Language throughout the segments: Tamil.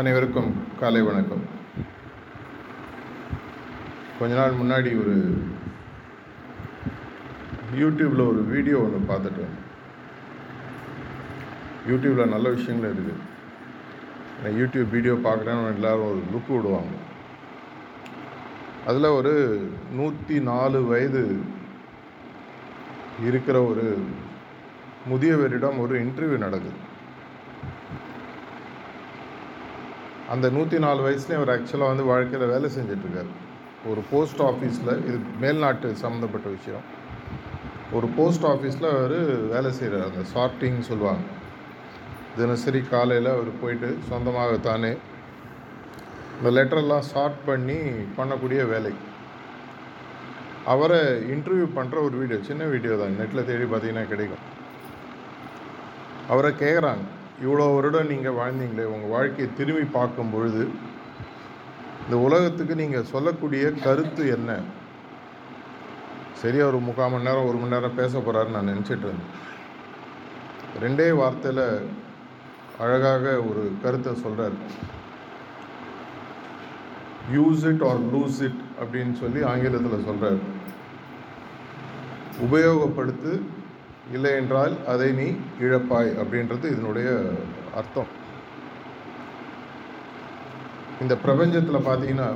அனைவருக்கும் காலை வணக்கம். கொஞ்ச நாள் முன்னாடி ஒரு யூடியூப்பில் ஒரு வீடியோ ஒன்று பார்த்துட்டு யூடியூப்பில் நல்ல விஷயங்கள் இருக்குது நான் யூடியூப் வீடியோ பார்க்குறேன்னு எல்லோரும் ஒரு லுக் விடுவாங்க. அதில் ஒரு நூற்றி நாலு வயது இருக்கிற ஒரு முதியவரிடம் ஒரு இன்டர்வியூ நடக்குது. அந்த நூற்றி நாலு வயசுலேயும் அவர் ஆக்சுவலாக வந்து வாழ்க்கையில் வேலை செஞ்சிட்ருக்கார். ஒரு போஸ்ட் ஆஃபீஸில் இது மேல்நாட்டு சம்மந்தப்பட்ட விஷயம். ஒரு போஸ்ட் ஆஃபீஸில் அவர் வேலை செய்கிறார் அந்த சார்ட்டிங் சொல்லுவாங்க. தினசரி காலையில் அவர் போயிட்டு சொந்தமாக தானே இந்த லெட்டரெல்லாம் சார்ட் பண்ணி பண்ணக்கூடிய வேலை. அவரை இன்டர்வியூ பண்ணுற ஒரு வீடியோ சின்ன வீடியோ தான். நெட்டில் தேடி பார்த்தீங்கன்னா கிடைக்கும். அவரை கேட்குறாங்க இவ்வளோ வருடம் நீங்கள் வாழ்ந்தீங்களே உங்கள் வாழ்க்கையை திரும்பி பார்க்கும் பொழுது இந்த உலகத்துக்கு நீங்கள் சொல்லக்கூடிய கருத்து என்ன? சரியா ஒரு முக்கால் மணி நேரம் ஒரு மணி நேரம் பேச போகிறாருன்னு நான் நினச்சிட்டு இருந்தேன். ரெண்டே வார்த்தையில் அழகாக ஒரு கருத்தை சொல்கிறார் use it or lose it அப்படின்னு சொல்லி ஆங்கிலத்தில் சொல்கிறார் உபயோகப்படுத்து இல்லை என்றால் அதை நீ இழப்பாய் அப்படின்றது இதனுடைய அர்த்தம். இந்த பிரபஞ்சத்தில் பார்த்தீங்கன்னா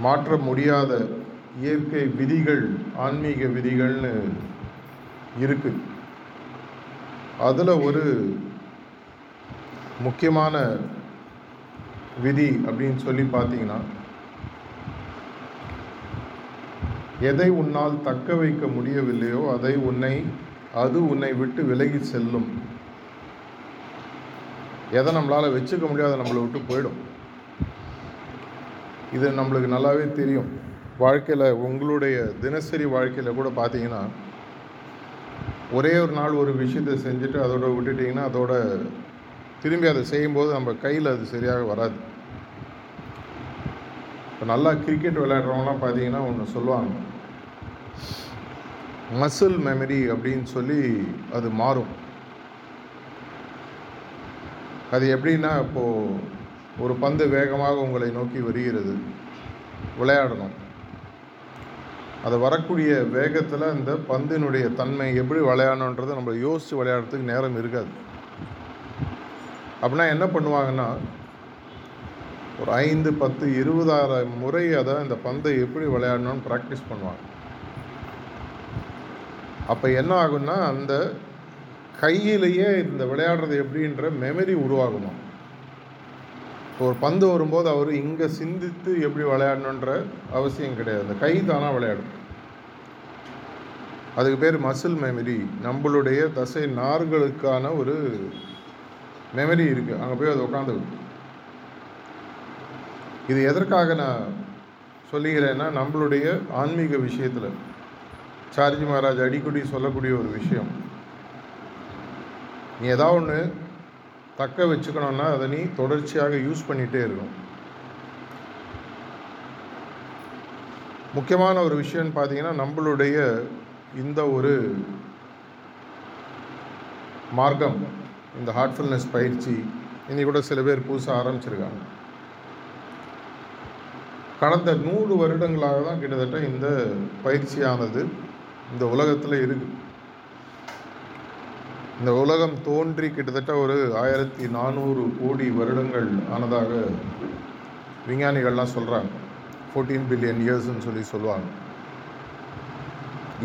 மாற்ற முடியாத இயற்கை விதிகள் ஆன்மீக விதிகள்னு இருக்கு. அதில் ஒரு முக்கியமான விதி அப்படின்னு சொல்லி பார்த்தீங்கன்னா எதை உன்னால் தக்க வைக்க முடியவில்லையோ அதை உன்னை அது உன்னை விட்டு விலகி செல்லும். எதை நம்மளால் வச்சுக்க முடியாத நம்மளை விட்டு போயிடும். இது நம்மளுக்கு நல்லாவே தெரியும். வாழ்க்கையில் உங்களுடைய தினசரி வாழ்க்கையில் கூட பார்த்தீங்கன்னா ஒரே ஒரு நாள் ஒரு விஷயத்தை செஞ்சுட்டு அதோட விட்டுட்டிங்கன்னா அதோட திரும்பி அதை செய்யும்போது நம்ம கையில் அது சரியாக வராது. இப்போ நல்லா கிரிக்கெட் விளையாடுறவங்களாம் பார்த்தீங்கன்னா ஒன்று சொல்லுவாங்க மசில் மெமரி அப்படின்னு சொல்லி அது மாறும். அது எப்படின்னா இப்போது ஒரு பந்து வேகமாக உங்களை நோக்கி வருகிறது. விளையாடணும். அது வரக்கூடிய வேகத்தில் அந்த பந்தினுடைய தன்மை எப்படி விளையாடணுன்றதை நம்ம யோசித்து விளையாடுறதுக்கு நேரம் இருக்காது. அப்படின்னா என்ன பண்ணுவாங்கன்னா ஒரு ஐந்து பத்து இருபதாயிரம் முறை அதை அந்த பந்தை எப்படி விளையாடணும்னு ப்ராக்டிஸ் பண்ணுவாங்க. அப்போ என்ன ஆகும்னா அந்த கையிலேயே இந்த விளையாடுறது எப்படின்ற மெமரி உருவாகுமா? இப்போ ஒரு பந்து வரும்போது அவர் இங்கே சிந்தித்து எப்படி விளையாடணுன்ற அவசியம் கிடையாது. அந்த கை தானாக விளையாடும். அதுக்கு பேர் மசில் மெமரி நம்மளுடைய தசை நார்களுக்கான ஒரு மெமரி இருக்குது அங்கே போய் அது உட்காந்து இது எதற்காக நான் சொல்லுகிறேன்னா நம்மளுடைய ஆன்மீக விஷயத்தில். சார்ஜி மகாராஜ் அடிக்கடி சொல்லக்கூடிய ஒரு விஷயம். நீ ஏதாவது ஒன்று தக்க வச்சுக்கணும்னா அதை நீ தொடர்ச்சியாக யூஸ் பண்ணிகிட்டே இருக்கும் முக்கியமான ஒரு விஷயம்னு பார்த்தீங்கன்னா நம்மளுடைய இந்த ஒரு மார்க்கம் இந்த ஹார்ட்ஃபுல்னஸ் பயிற்சி இன்னி கூட சில பேர் புதுசாக ஆரம்பிச்சிருக்காங்க. கடந்த நூறு வருடங்களாக தான் கிட்டத்தட்ட இந்த பயிற்சியானது இந்த உலகத்தில் இருக்குது இந்த உலகம் தோன்றி கிட்டத்தட்ட ஒரு ஆயிரத்தி நானூறு கோடி வருடங்கள் ஆனதாக விஞ்ஞானிகள்லாம் சொல்கிறாங்க ஃபோர்டீன் பில்லியன் இயர்ஸ்ன்னு சொல்லி சொல்லுவாங்க.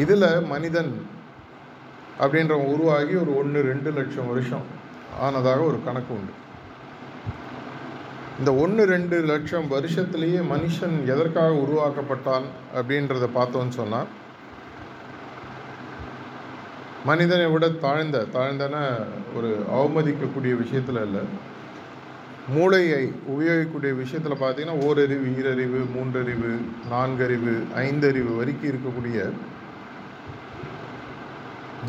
இதில் மனிதன் அப்படின்றவன் உருவாகி ஒரு ஒன்று ரெண்டு லட்சம் வருஷம் ஆனதாக ஒரு கணக்கு உண்டு. இந்த ஒன்று ரெண்டு லட்சம் வருஷத்துலேயே மனுஷன் எதற்காக உருவாக்கப்பட்டான் அப்படின்றத பார்த்தோன்னு சொன்னால் மனிதனை விட தாழ்ந்த தாழ்ந்தன ஒரு அவமதிக்கக்கூடிய விஷயத்தில் இல்லை. மூளையை உபயோகிக்கக்கூடிய விஷயத்தில் பார்த்தீங்கன்னா ஓரறிவு ஈரறிவு மூன்றறிவு நான்கறிவு ஐந்தறிவு வரைக்கும் இருக்கக்கூடிய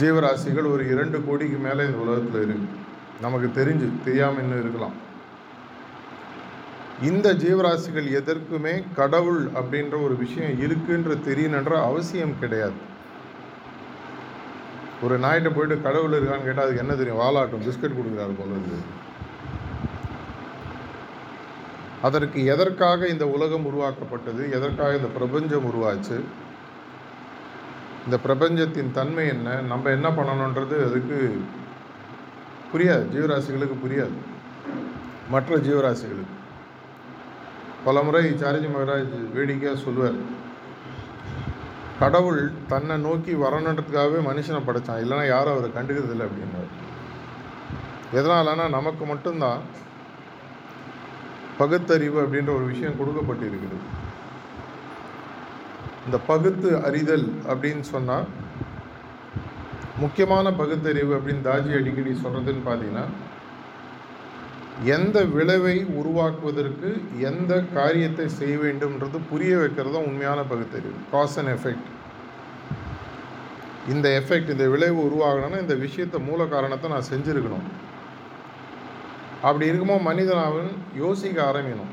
ஜீவராசிகள் ஒரு இரண்டு கோடிக்கு மேலே இந்த உலகத்தில் இருக்கு. நமக்கு தெரிஞ்சு தெரியாமல் இன்னும் இருக்கலாம். இந்த ஜீவராசிகள் எதற்குமே கடவுள் அப்படின்ற ஒரு விஷயம் இருக்குன்ற தெரியணுன்ற அவசியம் கிடையாது. ஒரு நாய்கிட்ட போயிட்டு கடவுள் இருக்கான்னு கேட்டால் அதுக்கு என்ன தெரியும்? வாலாட்டும் பிஸ்கட் கொடுக்குறாரு போல இருக்குது அதற்கு எதற்காக இந்த உலகம் உருவாக்கப்பட்டது? எதற்காக இந்த பிரபஞ்சம் உருவாச்சு? இந்த பிரபஞ்சத்தின் தன்மை என்ன? நம்ம என்ன பண்ணணுன்றது அதுக்கு புரியாது. ஜீவராசிகளுக்கு புரியாது. மற்ற ஜீவராசிகளுக்கு. பல முறை சாரிஜி மகராஜ் வேடிக்கையாக சொல்லுவார். கடவுள் தன்னை நோக்கி வரணுன்றதுக்காகவே மனுஷனை படைச்சான். இல்லைன்னா யாரும் அவரை கண்டுக்கிறது இல்லை அப்படின்னாரு எதனாலனா நமக்கு மட்டும்தான் பகுத்தறிவு அப்படின்ற ஒரு விஷயம் கொடுக்கப்பட்டிருக்குது. இந்த பகுத்து அறிதல் அப்படின்னு சொன்னால் முக்கியமான பகுத்தறிவு அப்படின்னு தாஜி அடிக்கடி சொல்கிறதுன்னு பார்த்தீங்கன்னா எந்த விளைவை உருவாக்குவதற்கு எந்த காரியத்தை செய்ய வேண்டும்ன்றது புரிய வைக்கிறது தான் உண்மையான பகுத்தறிவு. காஸ் அண்ட் எஃபெக்ட் இந்த எஃபெக்ட் இந்த விளைவு உருவாகணும்னா இந்த விஷயத்தை மூல காரணத்தை நான் செஞ்சுருக்கணும். அப்படி இருக்கும்போது மனிதன் அவன் யோசிக்க ஆரம்பிக்கணும்.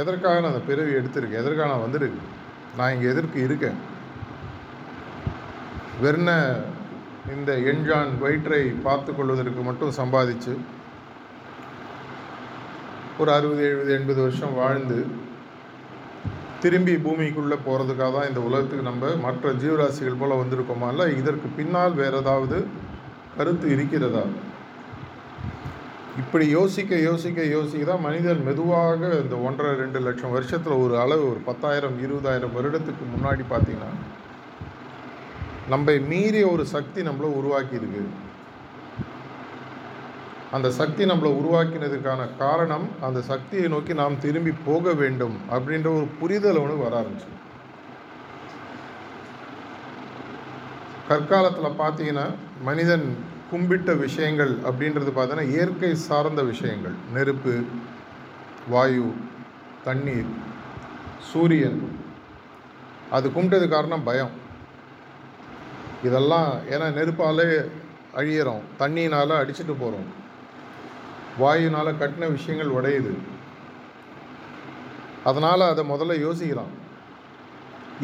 எதற்காக நான் அந்த பிறவி எடுத்திருக்கேன்? எதற்காக நான் வந்திருக்கு நான் இங்கே எதற்கு இருக்கேன்? வெறுன இந்த எண்ஜான் வயிற்றை பார்த்து கொள்வதற்கு மட்டும் சம்பாதிச்சு ஒரு அறுபது எழுபது எண்பது வருஷம் வாழ்ந்து திரும்பி பூமிக்குள்ளே போகிறதுக்காக தான் இந்த உலகத்துக்கு நம்ம மற்ற ஜீவராசிகள் போல் வந்திருக்கோமா? இல்லை இதற்கு பின்னால் வேறு ஏதாவது கருத்து இருக்கிறதா? இப்படி யோசிக்க யோசிக்க யோசிக்க தான் மனிதன் மெதுவாக இந்த ஒன்றரை ரெண்டு லட்சம் வருஷத்தில் ஒரு அளவு ஒரு பத்தாயிரம் இருபதாயிரம் வருடத்துக்கு முன்னாடி பார்த்தீங்கன்னா நம்ம மீறிய ஒரு சக்தி நம்மளை உருவாக்கியிருக்கு. அந்த சக்தி நம்மளை உருவாக்கினதுக்கான காரணம் அந்த சக்தியை நோக்கி நாம் திரும்பி போக வேண்டும் அப்படின்ற ஒரு புரிதல் ஒன்று வர ஆரம்பிச்சு கற்காலத்தில் பார்த்தீங்கன்னா மனிதன் கும்பிட்ட விஷயங்கள் அப்படின்றது பார்த்தீங்கன்னா இயற்கை சார்ந்த விஷயங்கள். நெருப்பு வாயு தண்ணீர் சூரியன். அது கும்பிட்டது காரணம் பயம். இதெல்லாம் ஏன்னா நெருப்பாலே அழியிறோம். தண்ணினால் அடிச்சுட்டு போகிறோம் வாயுனால் கட்டின விஷயங்கள் உடையுது. அதனால் அதை முதல்ல யோசிக்கலாம்.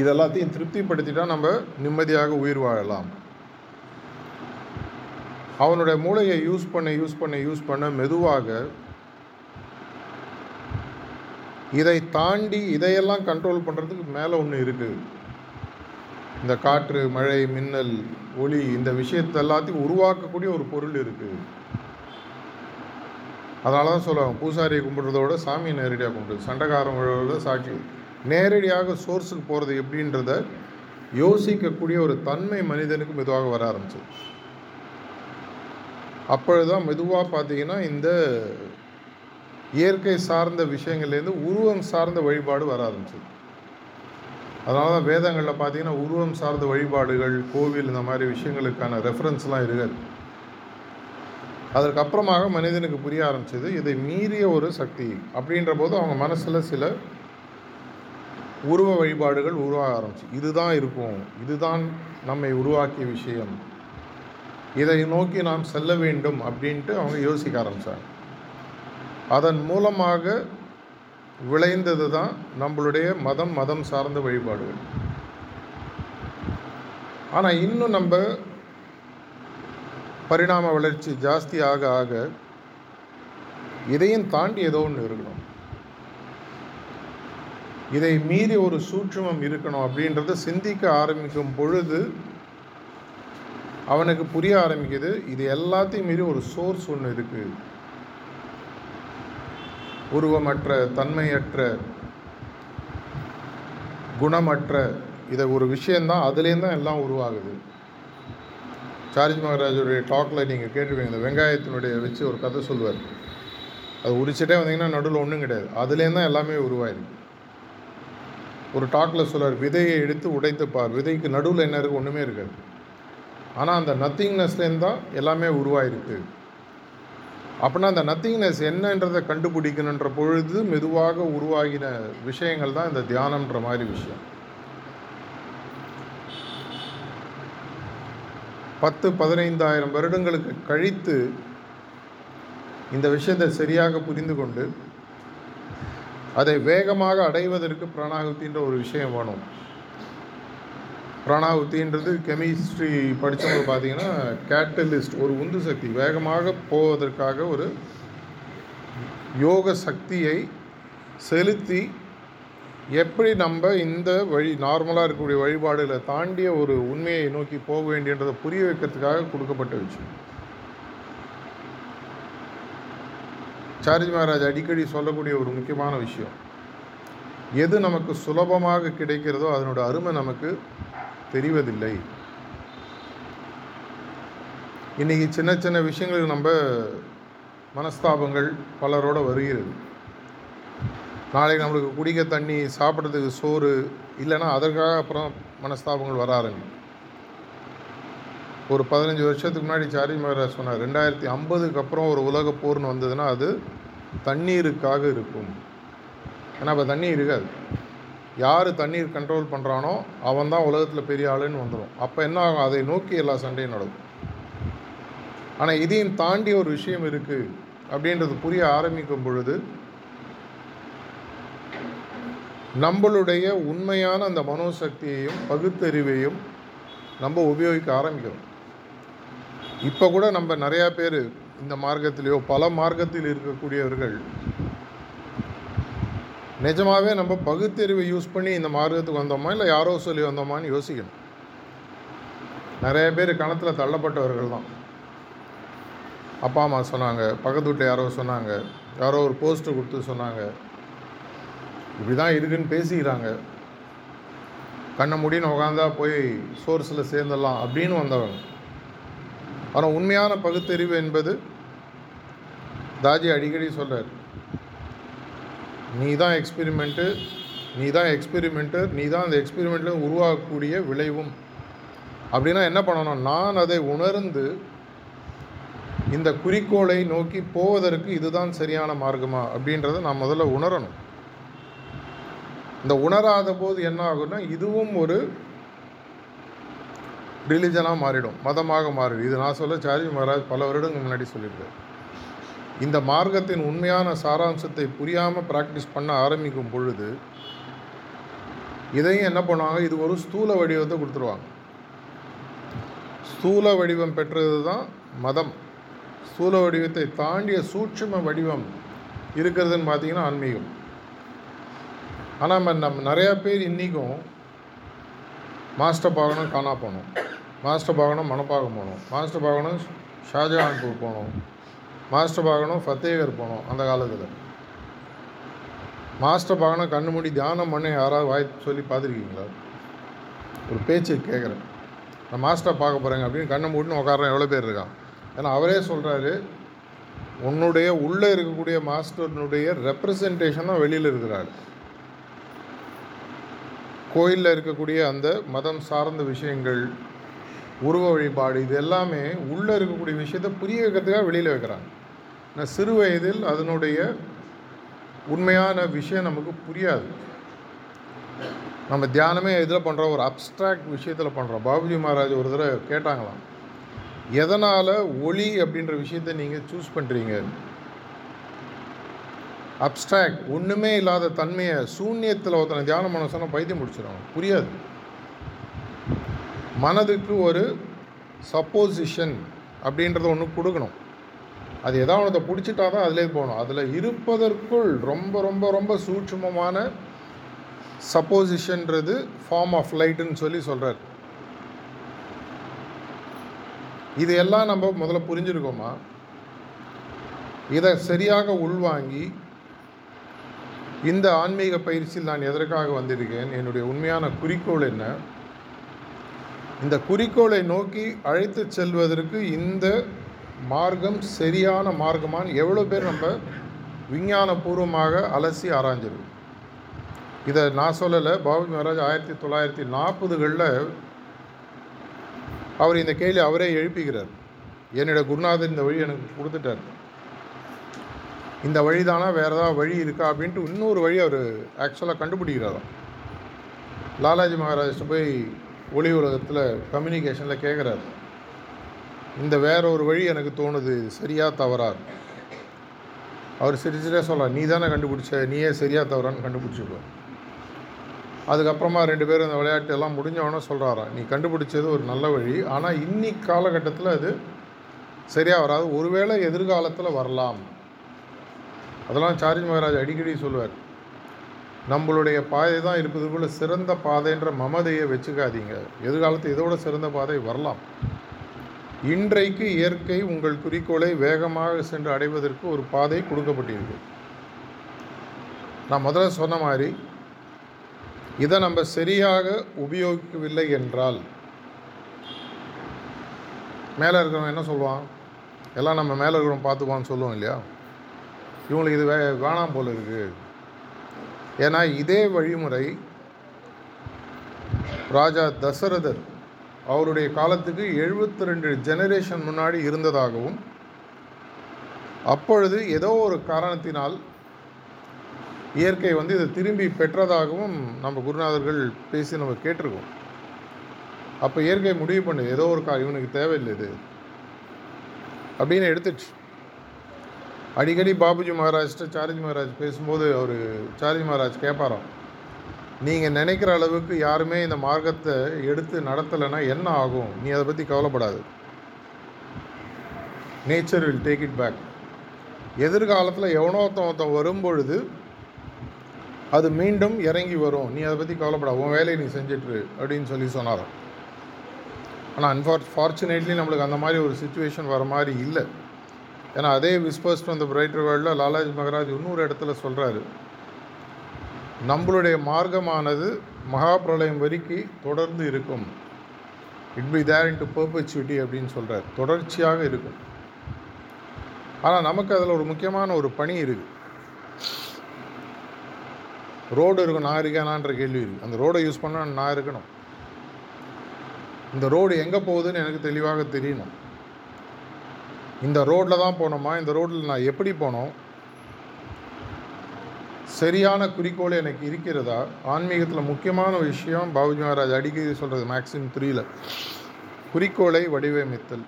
இதெல்லாத்தையும் திருப்திப்படுத்திட்டா நம்ம நிம்மதியாக உயிர் வாழலாம். அவனுடைய மூளையை யூஸ் பண்ண யூஸ் பண்ண யூஸ் பண்ண மெதுவாக இதை தாண்டி இதையெல்லாம் கண்ட்ரோல் பண்ணுறதுக்கு மேலே ஒன்று இருக்குது இந்த காற்று மழை மின்னல் ஒளி இந்த விஷயத்தை எல்லாத்தையும் உருவாக்கக்கூடிய ஒரு பொருள் இருக்குது அதனால தான் சொல்லுவாங்க பூசாரியை கும்பிட்றதோட சாமியை நேரடியாக கும்பிடுது சண்டைக்காரங்களோட சாட்சி. நேரடியாக சோர்ஸுக்கு போகிறது எப்படின்றத யோசிக்கக்கூடிய ஒரு தன்மை மனிதனுக்கு மெதுவாக வர ஆரம்பிச்சது. அப்பொழுதுதான் மெதுவாக பார்த்தீங்கன்னா இந்த இயற்கை சார்ந்த விஷயங்கள்லேருந்து உருவம் சார்ந்த வழிபாடு வர ஆரம்பிச்சது. அதனால தான் வேதங்களில் பார்த்தீங்கன்னா உருவம் சார்ந்த வழிபாடுகள் கோவில் இந்த மாதிரி விஷயங்களுக்கான ரெஃபரன்ஸ்லாம் இருக்காது. அதற்கப்புறமாக மனிதனுக்கு புரிய ஆரம்பிச்சது இதை மீறிய ஒரு சக்தி அப்படின்ற போது அவங்க மனசில் சில உருவ வழிபாடுகள் உருவாக ஆரம்பிச்சு இதுதான் இருக்கும் இதுதான் நம்மை உருவாக்கிய விஷயம் இதை நோக்கி நாம் செல்ல வேண்டும் அப்படின்ட்டு அவங்க யோசிக்க ஆரம்பித்தாங்க அதன் மூலமாக விளைந்தது தான் நம்மளுடைய மதம் மதம் சார்ந்த வழிபாடுகள். ஆனால் இன்னும் நம்ம பரிணாம வளர்ச்சி ஜாஸ்தி ஆக ஆக இதையும் தாண்டி ஏதோ ஒன்று இருக்கணும். இதை மீறி ஒரு சூட்சமம் இருக்கணும் அப்படின்றத சிந்திக்க ஆரம்பிக்கும் பொழுது அவனுக்கு புரிய ஆரம்பிக்குது இது எல்லாத்தையும் மீறி ஒரு சோர்ஸ் ஒன்று இருக்குது உருவமற்ற தன்மையற்ற குணமற்ற இதை ஒரு விஷயந்தான் அதுலேருந்து தான் எல்லாம் உருவாகுது. சார்ஜ் மகாராஜுடைய டாக்கில் நீங்கள் கேட்டுருவீங்க இந்த வெங்காயத்தினுடைய வச்சு ஒரு கதை சொல்லுவார். அது உரிச்சிட்டே வந்தீங்கன்னா நடுவில் ஒன்றும் கிடையாது. அதுலேருந்து தான் எல்லாமே உருவாயிருக்கு. ஒரு டாக்கில் சொல்லுவார் விதையை எடுத்து உடைத்துப்பார் விதைக்கு நடுவில் என்ன இருக்குது ஒன்றுமே இருக்காது. ஆனால் அந்த நத்திங்னஸ்லேருந்து தான் எல்லாமே உருவாயிருக்கு. அப்படின்னா அந்த நத்திங்னஸ் என்னன்றதை கண்டுபிடிக்கணுன்ற பொழுது மெதுவாக உருவாகின விஷயங்கள் தான் இந்த தியானம்ன்ற மாதிரி விஷயம். பத்து பதினைந்தாயிரம் வருடங்களுக்கு கழித்து இந்த விஷயத்தை சரியாக புரிந்து கொண்டு அதை வேகமாக அடைவதற்கு பிராணாகுத்தின்ற ஒரு விஷயம் வேணும். பிராணாகுத்தின்றது கெமிஸ்ட்ரி படித்தவங்க பார்த்தீங்கன்னா கேட்டலிஸ்ட் ஒரு உந்து சக்தி. வேகமாக போவதற்காக ஒரு யோக சக்தியை செலுத்தி எப்படி நம்ம இந்த வழி நார்மலாக இருக்கக்கூடிய வழிபாடுகளை தாண்டிய ஒரு உண்மையை நோக்கி போக வேண்டியன்றதை புரிய வைக்கிறதுக்காக கொடுக்கப்பட்ட விஷயம். சார்ஜி மகாராஜ் அடிக்கடி சொல்லக்கூடிய ஒரு முக்கியமான விஷயம். எது நமக்கு சுலபமாக கிடைக்கிறதோ அதனோட அருமை நமக்கு தெரிவதில்லை. இன்றைக்கி சின்ன சின்ன விஷயங்களுக்கு நம்ம மனஸ்தாபங்கள் பலரோட வருகிறது. நாளைக்கு நம்மளுக்கு குடிக்க தண்ணி சாப்பிட்றதுக்கு சோறு இல்லைன்னா அதற்காக அப்புறம் மனஸ்தாபங்கள் வர ஆரம்பிக்கும். ஒரு பதினஞ்சு வருஷத்துக்கு முன்னாடி சாரி மகராஜ் சொன்னார் ரெண்டாயிரத்தி ஐம்பதுக்கு அப்புறம் ஒரு உலக போர்னு வந்ததுன்னா அது தண்ணீருக்காக இருக்கும். ஏன்னா இப்போ தண்ணி இருக்காது. யார் தண்ணீர் கண்ட்ரோல் பண்ணுறானோ அவன் தான் உலகத்தில் பெரிய ஆளுன்னு வந்துடும் அப்போ என்ன ஆகும்? அதை நோக்கி எல்லா சண்டையும் நடக்கும். ஆனால் இதையும் தாண்டி ஒரு விஷயம் இருக்குது அப்படின்றது புரிய ஆரம்பிக்கும் பொழுது நம்மளுடைய உண்மையான அந்த மனோசக்தியையும் பகுத்தறிவையும் நம்ம உபயோகிக்க ஆரம்பிக்கிறோம். இப்போ கூட நம்ம நிறையா பேர் இந்த மார்க்கத்திலேயோ பல மார்க்கத்தில் இருக்கக்கூடியவர்கள் நிஜமாகவே நம்ம பகுத்தறிவை யூஸ் பண்ணி இந்த மார்க்கத்துக்கு வந்தோமா இல்லை யாரோ சொல்லி வந்தோமான்னு யோசிக்கணும். நிறைய பேர் கணத்தில் தள்ளப்பட்டவர்கள் தான். அப்பா அம்மா சொன்னாங்க பக்கத்து வீட்டில் யாரோ சொன்னாங்க யாரோ ஒரு போஸ்ட்டு கொடுத்து சொன்னாங்க இப்படி தான் இருக்குன்னு பேசிக்கிறாங்க. கண்ணை முடின்னு உட்காந்தா போய் சோர்ஸில் சேர்ந்துடலாம் அப்படின்னு வந்தவங்க. ஆனால் உண்மையான பகுத்தறிவு என்பது தாஜி அடிக்கடி சொல்கிறார் நீ தான் எக்ஸ்பெரிமெண்ட்டு நீ தான் எக்ஸ்பெரிமெண்ட்டு நீ தான் அந்த எக்ஸ்பெரிமெண்ட்டில் உருவாக்கக்கூடிய விளைவும். அப்படின்னா என்ன பண்ணணும்? நான் அதை உணர்ந்து இந்த குறிக்கோளை நோக்கி போவதற்கு இதுதான் சரியான மார்க்கமா அப்படின்றத நான் முதல்ல உணரணும். இந்த உணராத போது என்ன ஆகும்னா இதுவும் ஒரு ரிலிஜனாக மாறிடும் மதமாக மாறிடும். இது நான் சொல்ல சாரி மகாராஜ் பல வருடங்கள் முன்னாடி சொல்லியிருக்காரு இந்த மார்க்கத்தின் உண்மையான சாராம்சத்தை புரியாமல் ப்ராக்டிஸ் பண்ண ஆரம்பிக்கும் பொழுது இதையும் என்ன பண்ணுவாங்க? இது ஒரு ஸ்தூல வடிவத்தை கொடுத்துருவாங்க. ஸ்தூல வடிவம் பெற்றது தான் மதம். ஸ்தூல வடிவத்தை தாண்டிய சூட்சும வடிவம் இருக்கிறதுன்னு பார்த்தீங்கன்னா ஆன்மீகம். ஆனால் நம்ம நம்ம நிறையா பேர் இன்றைக்கும் மாஸ்டர் பாகனம் காணா போகணும். மாஸ்டர் பாகனம் மணப்பாக்கம் போகணும். மாஸ்டர் பாகனம் ஷாஜஹான்பூர் போகணும். மாஸ்டர் பாகனம் ஃபத்தேகர் போகணும் அந்த காலத்தில். மாஸ்டர் பாகனம் கண்ணு மூடி தியானம் பண்ண யாராவது வாய் சொல்லி பார்த்துருக்கீங்களா? ஒரு பேச்சு கேட்குறேன் நான் மாஸ்டர் பார்க்க போகிறேங்க அப்படின்னு கண்ணை மூடின்னு உட்காரன் எவ்வளோ பேர் இருக்கான்? ஏன்னா அவரே சொல்கிறாரு உன்னுடைய உள்ளே இருக்கக்கூடிய மாஸ்டர்னுடைய ரெப்ரசன்டேஷன் தான் வெளியில் இருக்கிறார். கோயிலில் இருக்கக்கூடிய அந்த மதம் சார்ந்த விஷயங்கள் உருவ வழிபாடு இது எல்லாமே உள்ளே இருக்கக்கூடிய விஷயத்தை புரிய வைக்கிறதுக்காக வெளியில் வைக்கிறாங்க. ஆனால் சிறு வயதில் அதனுடைய உண்மையான விஷயம் நமக்கு புரியாது. நம்ம தியானமே இதில் பண்ணுறோம் ஒரு அப்ட்ராக்ட் விஷயத்தில் பண்ணுறோம் பாபுஜி மகாராஜ் ஒரு தடவை கேட்டாங்களாம் எதனால் ஒளி அப்படின்ற விஷயத்தை நீங்கள் சூஸ் பண்ணுறீங்க அப்ட்ராக்ட் ஒன்றுமே இல்லாத தன்மையை சூன்யத்தில் ஒருத்தனை தியானம் பண்ண சொன்னால் பைத்தியம் முடிச்சிடும் புரியாது. மனதுக்கு ஒரு சப்போசிஷன் அப்படின்றத ஒன்று கொடுக்கணும். அது எதாவது ஒன்றத்தை பிடிச்சிட்டா தான் அதிலே போகணும். அதில் இருப்பதற்குள் ரொம்ப ரொம்ப ரொம்ப சூட்சுமமான சப்போசிஷன்றது ஃபார்ம் ஆஃப் லைட்டுன்னு சொல்லி சொல்கிறார் இது எல்லாம் நம்ம முதல்ல புரிஞ்சிருக்கோமா? இதை சரியாக உள்வாங்கி இந்த ஆன்மீக பயிற்சியில் நான் எதற்காக வந்திருக்கேன்? என்னுடைய உண்மையான குறிக்கோள் என்ன? இந்த குறிக்கோளை நோக்கி அழைத்து செல்வதற்கு இந்த மார்க்கம் சரியான மார்க்கமான்னு எவ்வளோ பேர் நம்ம விஞ்ஞானபூர்வமாக அலசி ஆராய்ஞ்சிருக்கோம் இதை நான் சொல்லலை. பாபு மகாராஜ் ஆயிரத்தி தொள்ளாயிரத்தி நாற்பதுகளில் அவர் இந்த கேள்வி அவரே எழுப்பிக்கிறார். என்னுடைய குருநாதர் இந்த வழி எனக்கு கொடுத்துட்டார். இந்த வழி தானா வேறு ஏதாவது வழி இருக்கா அப்படின்ட்டு இன்னொரு வழி அவர் ஆக்சுவலாக கண்டுபிடிக்கிறாராம் லாலாஜி மகாராஜ் போய் ஒளி உலகத்தில் கம்யூனிகேஷனில் கேட்குறாரு இந்த வேற ஒரு வழி எனக்கு தோணுது சரியாக தவறா அவர் சிரிச்சிட்டே சொல்லலாம் நீ தானே கண்டுபிடிச்ச நீயே சரியாக தவறான்னு கண்டுபிடிச்சிக்கோ. அதுக்கப்புறமா ரெண்டு பேரும் இந்த விளையாட்டு எல்லாம் முடிஞ்சவொன்னே சொல்கிறாராம் நீ கண்டுபிடிச்சது ஒரு நல்ல வழி ஆனால் இன்னி காலகட்டத்தில் அது சரியாக வராது. ஒருவேளை எதிர்காலத்தில் வரலாம். அதெல்லாம் சார்ஜ் மகாராஜ் அடிக்கடி சொல்லுவார். நம்மளுடைய பாதை தான் இருப்பதுக்குள்ள சிறந்த பாதைன்ற மமதையை வச்சுக்காதீங்க. எதிர்காலத்து இதோட சிறந்த பாதை வரலாம். இன்றைக்கு இயற்கை உங்கள் குறிக்கோளை வேகமாக சென்று அடைவதற்கு ஒரு பாதை கொடுக்கப்பட்டிருக்கு. நான் முதல்ல சொன்ன மாதிரி இதை நம்ம சரியாக உபயோகிக்கவில்லை என்றால் மேலே இருக்கிறவன் என்ன சொல்லுவான்? எல்லாம் நம்ம மேலே இருக்கிறவன் பார்த்துப்பான்னு சொல்லுவோம் இல்லையா? இவங்களுக்கு இது வே வேணாம் போல் இருக்குது ஏன்னா இதே வழிமுறை ராஜா தசரதர் அவருடைய காலத்துக்கு எழுபத்தி ரெண்டு ஜெனரேஷன் முன்னாடி இருந்ததாகவும் அப்பொழுது ஏதோ ஒரு காரணத்தினால் இயற்கை வந்து இதை திரும்பி பெற்றதாகவும் நம்ம குருநாதர்கள் பேசி நம்ம கேட்டிருக்கோம். அப்போ இயற்கை முடிவு பண்ணு ஏதோ ஒரு கா இவனுக்கு தேவையில்லை இது. அப்படின்னு எடுத்துச்சு. அடிக்கடி பாபுஜி மகாராஜ்கிட்ட சாரஜி மகாராஜ் பேசும்போது அவர் சாரிஜி மகாராஜ் கேட்பாராம் நீங்கள் நினைக்கிற அளவுக்கு யாருமே இந்த மார்க்கத்தை எடுத்து நடத்தலைன்னா என்ன ஆகும்? நீ அதை பற்றி கவலைப்படாது. Nature will take it back எதிர்காலத்தில் எவனோ ஒருத்தன் ஒருத்தன் வரும்பொழுது அது மீண்டும் இறங்கி வரும். நீ அதை பற்றி கவலைப்படா உன் வேலையை நீ செஞ்சிட்ரு அப்படின்னு சொல்லி சொன்னாராம். ஆனால் அன்ஃபார் ஃபார்ச்சுனேட்லி நம்மளுக்கு அந்த மாதிரி ஒரு சுச்சுவேஷன் வர மாதிரி இல்லை. ஏன்னா அதே விஸ்பர்ஸ்ட் அந்த பிரைட்டர் வேர்ல்டில் லாலாஜி மகராஜ் இன்னொரு இடத்துல சொல்கிறாரு நம்மளுடைய மார்க்கமானது மகா பிரளயம் வரைக்கும் தொடர்ந்து இருக்கும். It be there in to perpetuity அப்படின்னு சொல்கிறார் தொடர்ச்சியாக இருக்கும். ஆனால் நமக்கு அதில் ஒரு முக்கியமான ஒரு பணி இருக்குது ரோடு இருக்கும் நான் இருக்கேனான்ற கேள்வி இருக்குது அந்த ரோடை யூஸ் பண்ண நான் இருக்கணும். இந்த ரோடு எங்கே போகுதுன்னு எனக்கு தெளிவாக தெரியணும். இந்த ரோட்டில் தான் போனோமா? இந்த ரோட்டில் நான் எப்படி போனோம்? சரியான குறிக்கோள் எனக்கு இருக்கிறதா? ஆன்மீகத்தில் முக்கியமான விஷயம் பாபுஜி மகாராஜ் அடிக்கடி சொல்கிறது மேக்ஸிமம் த்ரீல குறிக்கோளை வடிவமைத்தல்.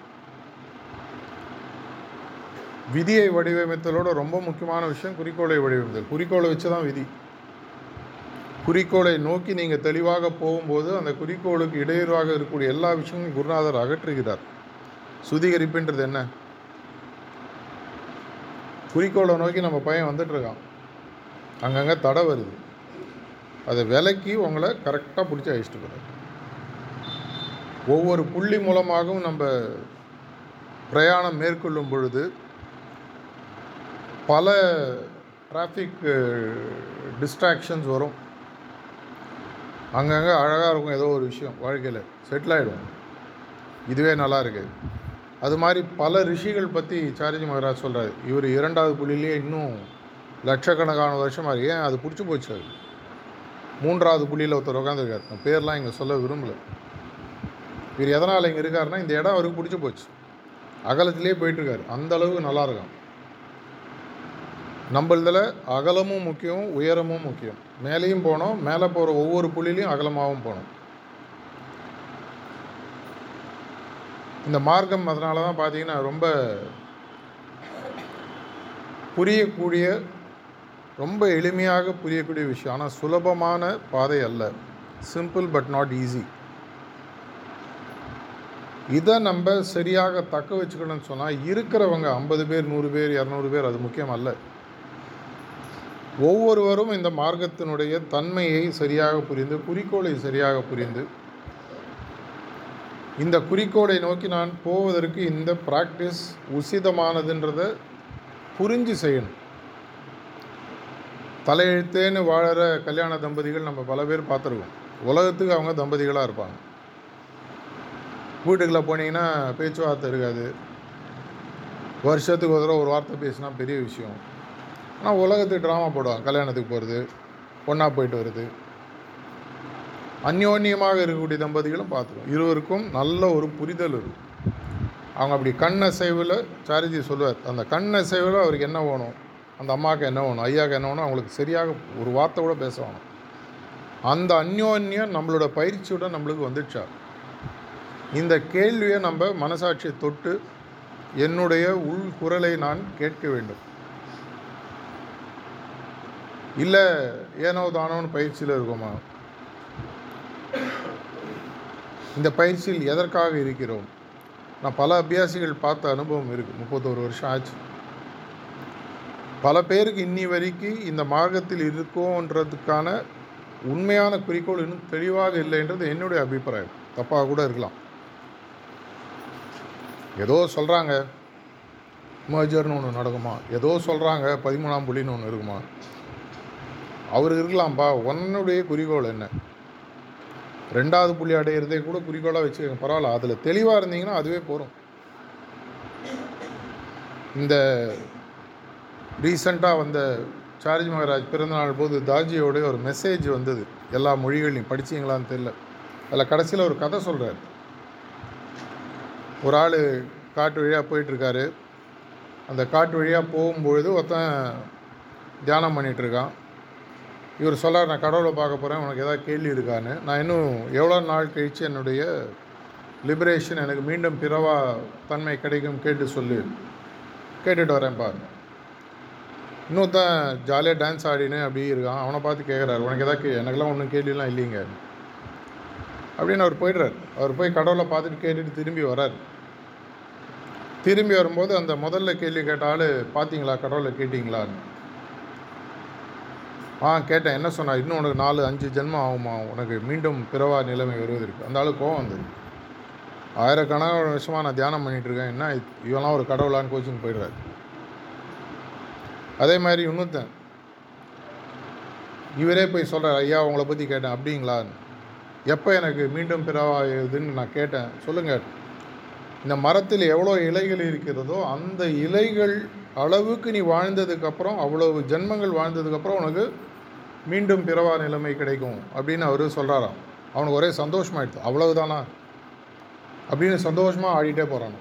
விதியை வடிவமைத்தலோட ரொம்ப முக்கியமான விஷயம் குறிக்கோளை வடிவமைத்தல். குறிக்கோளை வச்சு தான் விதி. குறிக்கோளை நோக்கி நீங்கள் தெளிவாக போகும்போது அந்த குறிக்கோளுக்கு இடையூறாக இருக்கக்கூடிய எல்லா விஷயங்களும் குருநாதர் அகற்றுகிறார். சுதிகரிப்புன்றது என்ன? குறிக்கோளை நோக்கி நம்ம பையன் வந்துட்டுருக்கான். அங்கங்கே தடை வருது. அதை விலக்கி உங்களை கரெக்டாக பிடிச்சி அழிச்சிட்டு போகிறார் ஒவ்வொரு புள்ளி மூலமாகவும் நம்ம பிரயாணம் மேற்கொள்ளும் பொழுது பல டிராஃபிக் டிஸ்ட்ராக்ஷன்ஸ் வரும். அங்கங்கே அழகாக இருக்கும் ஏதோ ஒரு விஷயம் வாழ்க்கையில். செட்டில் ஆகிடும் இதுவே நல்லா இருக்குது அது மாதிரி பல ரிஷிகள் பற்றி சாரிஜி மகராஜ் சொல்கிறார் இவர் இரண்டாவது புள்ளிலேயே இன்னும் லட்சக்கணக்கான வருஷமாக ஏன்? அது பிடிச்சி போச்சு அது. மூன்றாவது புள்ளியில் ஒருத்தர் உட்காந்துருக்கார் நான் பேர்லாம் இங்கே சொல்ல விரும்பலை. இவர் எதனால் இங்கே இருக்காருன்னா இந்த இடம் அவருக்கு பிடிச்சி போச்சு. அகலத்திலே போயிட்டுருக்காரு. அந்த அளவுக்கு நல்லா இருக்கும் நம்மளதில் அகலமும் முக்கியம் உயரமும் முக்கியம். மேலேயும் போனோம் மேலே போகிற ஒவ்வொரு புள்ளிலையும் அகலமாகவும் போனோம். இந்த மார்க்கம் அதனால தான் பார்த்தீங்கன்னா ரொம்ப புரியக்கூடிய ரொம்ப எளிமையாக புரியக்கூடிய விஷயம். ஆனால் சுலபமான பாதை அல்ல. சிம்பிள் பட் நாட் ஈஸி இதை நம்ம சரியாக தக்க வச்சுக்கணும்னு சொன்னால் இருக்கிறவங்க ஐம்பது பேர் நூறு பேர் இரநூறு பேர் அது முக்கியம் அல்ல. ஒவ்வொருவரும் இந்த மார்க்கத்தினுடைய தன்மையை சரியாக புரிந்து குறிக்கோளை சரியாக புரிந்து இந்த குறிக்கோளை நோக்கி நான் போவதற்கு இந்த ப்ராக்டிஸ் உசிதமானதுன்றதை புரிஞ்சு செய்யணும். தலையெழுத்தேன்னு வாழற கல்யாண தம்பதிகள் நம்ம பல பேர் பார்த்துருக்கோம். உலகத்துக்கு அவங்க தம்பதிகளாக இருப்பாங்க. வீட்டுக்குள்ளே போனீங்கன்னா பேச்சுவார்த்தை இருக்காது. வருஷத்துக்கு ஒரு தடவை ஒரு வார்த்தை பேசினா பெரிய விஷயம். ஆனால் உலகத்துக்கு ட்ராமா போடுவாங்க. கல்யாணத்துக்கு போகிறது ஒன்றா போயிட்டு வருது அந்யோன்யமாக இருக்கக்கூடிய தம்பதிகளும் பார்த்துருவோம் இருவருக்கும் நல்ல ஒரு புரிதல் இருக்கும். அவங்க அப்படி கண் அசைவில் சாரிஜி சொல்லுவார் அந்த கண் அசைவில் அவருக்கு என்ன வேணும்? அந்த அம்மாவுக்கு என்ன வேணும்? ஐயாவுக்கு என்ன வேணும் அவங்களுக்கு சரியாக ஒரு வார்த்தை கூட பேச வேணும். அந்த அந்யோன்யம் நம்மளோட பயிற்சியோட நம்மளுக்கு வந்துடுச்சா? இந்த கேள்வியை நம்ம மனசாட்சியை தொட்டு என்னுடைய உள் குரலை நான் கேட்க வேண்டும். இல்லை ஏனோ தானோன்னு பயிற்சியில் இருக்கோமா? இந்த பயிற்சியில் எதற்காக இருக்கிறோம்? நான் பல அபியாசிகள் பார்த்த அனுபவம் இருக்குது முப்பத்தோரு வருஷம் ஆச்சு. பல பேருக்கு இன்னி வரைக்கும் இந்த மார்க்கத்தில் இருக்கோன்றதுக்கான உண்மையான குறிக்கோள் இன்னும் தெளிவாக இல்லைன்றது என்னுடைய அபிப்பிராயம். தப்பாக கூட இருக்கலாம். ஏதோ சொல்கிறாங்க மேஜர்னு ஒன்று நடக்குமா? ஏதோ சொல்கிறாங்க பதிமூணாம் புள்ளின்னு ஒன்று இருக்குமா? அவர் இருக்கலாம்ப்பா உன்னுடைய குறிக்கோள் என்ன? ரெண்டாவது புள்ளி அடையிறதே கூட குறிக்கோளாக வச்சுக்கோங்க. பரவாயில்ல. அதில் தெளிவாக இருந்தீங்கன்னா அதுவே போகிறோம் இந்த ரீசண்டாக வந்த சார்ஜ் மகராஜ் பிறந்தநாள் போது தாஜியோடைய ஒரு மெசேஜ் வந்தது. எல்லா மொழிகளையும் படிச்சீங்களான்னு தெரில அதில் கடைசியில் ஒரு கதை சொல்கிறார் ஒரு ஆள் காட்டு வழியாக போயிட்டுருக்காரு. அந்த காட்டு வழியாக போகும்பொழுது ஒருத்தன் தியானம் பண்ணிகிட்ருக்கான் இவர் சொல்லார் நான் கடவுளை பார்க்க போகிறேன் உனக்கு ஏதாவது கேள்வி இருக்கான்னு. நான் இன்னும் எவ்வளோ நாள் கழித்து என்னுடைய லிபரேஷன் எனக்கு மீண்டும் பிறவா தன்மை கிடைக்கும் கேட்டு சொல்லு. கேட்டுட்டு வரேன் பாரு. தான் ஜாலியாக டான்ஸ் ஆடினு அப்படி இருக்கான். அவனை பார்த்து கேட்குறாரு உனக்கு எதாவது கே எனக்கெல்லாம் ஒன்றும் கேள்விலாம் இல்லைங்க. அப்படின்னு அவர் போயிடுறார். அவர் போய் கடவுளை பார்த்துட்டு கேட்டுட்டு திரும்பி வரார். திரும்பி வரும்போது அந்த முதல்ல கேள்வி கேட்ட ஆள் பார்த்தீங்களா கடவுளை கேட்டிங்களான்னு? ஆ கேட்டேன். என்ன சொன்னா இன்னும் உனக்கு நாலு அஞ்சு ஜென்மம் ஆகுமா? உனக்கு மீண்டும் பிறவா நிலைமை வருவதற்கு. அந்த ஆளு கோவம் வந்தது. ஆயிரக்கணக்கான வருஷமாக நான் தியானம் பண்ணிகிட்ருக்கேன் இருக்கேன். என்ன இவெல்லாம் ஒரு கடவுளான்னு கோச்சிங் போயிடுறாரு. அதே மாதிரி இன்னொருத்தன் இவரே போய் சொல்கிறார் ஐயா உங்களை பற்றி கேட்டேன். அப்படிங்களா? எப்போ எனக்கு மீண்டும் பிறவாயுதுன்னு நான் கேட்டேன். சொல்லுங்கள் இந்த மரத்தில் எவ்வளோ இலைகள் இருக்கிறதோ அந்த இலைகள் அளவுக்கு நீ வாழ்ந்ததுக்கப்புறம் அவ்வளவு ஜென்மங்கள் வாழ்ந்ததுக்கப்புறம் உனக்கு மீண்டும் பிறவா நிலைமை கிடைக்கும் அப்படின்னு அவர் சொல்கிறாராம் அவனுக்கு ஒரே சந்தோஷமாயிடுது. அவ்வளவுதானா? அப்படின்னு சந்தோஷமாக ஆடிட்டே போகிறான்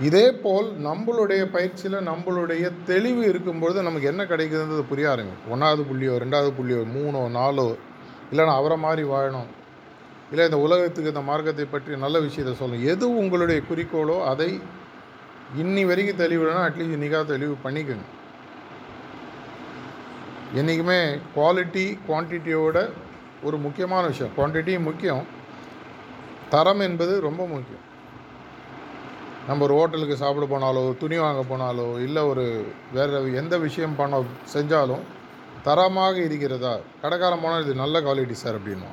இதே போல் நம்மளுடைய பயிற்சியில் நம்மளுடைய தெளிவு இருக்கும்பொழுது நமக்கு என்ன கிடைக்குதுன்றது புரிய ஆரம்பிக்கும். ஒன்றாவது புள்ளியோ ரெண்டாவது புள்ளியோ மூணோ நாலோ இல்லைன்னா அவரை மாதிரி வாழணும். இல்லை இந்த உலகத்துக்கு இந்த மார்க்கத்தை பற்றி நல்ல விஷயத்தை சொல்லணும். எது உங்களுடைய குறிக்கோளோ அதை இன்னி வரைக்கும் தெளிவுனா அட்லீஸ்ட் இன்றைக்காக தெளிவு பண்ணிக்கோங்க. என்றைக்குமே குவாலிட்டி குவான்டிட்டியோட ஒரு முக்கியமான விஷயம். குவான்டிட்டியும் முக்கியம். தரம் என்பது ரொம்ப முக்கியம். நம்ம ஒரு ஹோட்டலுக்கு சாப்பிட போனாலோ துணி வாங்க போனாலோ இல்லை ஒரு வேறு எந்த விஷயம் பண்ண செஞ்சாலும் தரமாக இருக்கிறதா? கடைக்காரன் போனால் இது நல்ல குவாலிட்டி சார் அப்படின்னா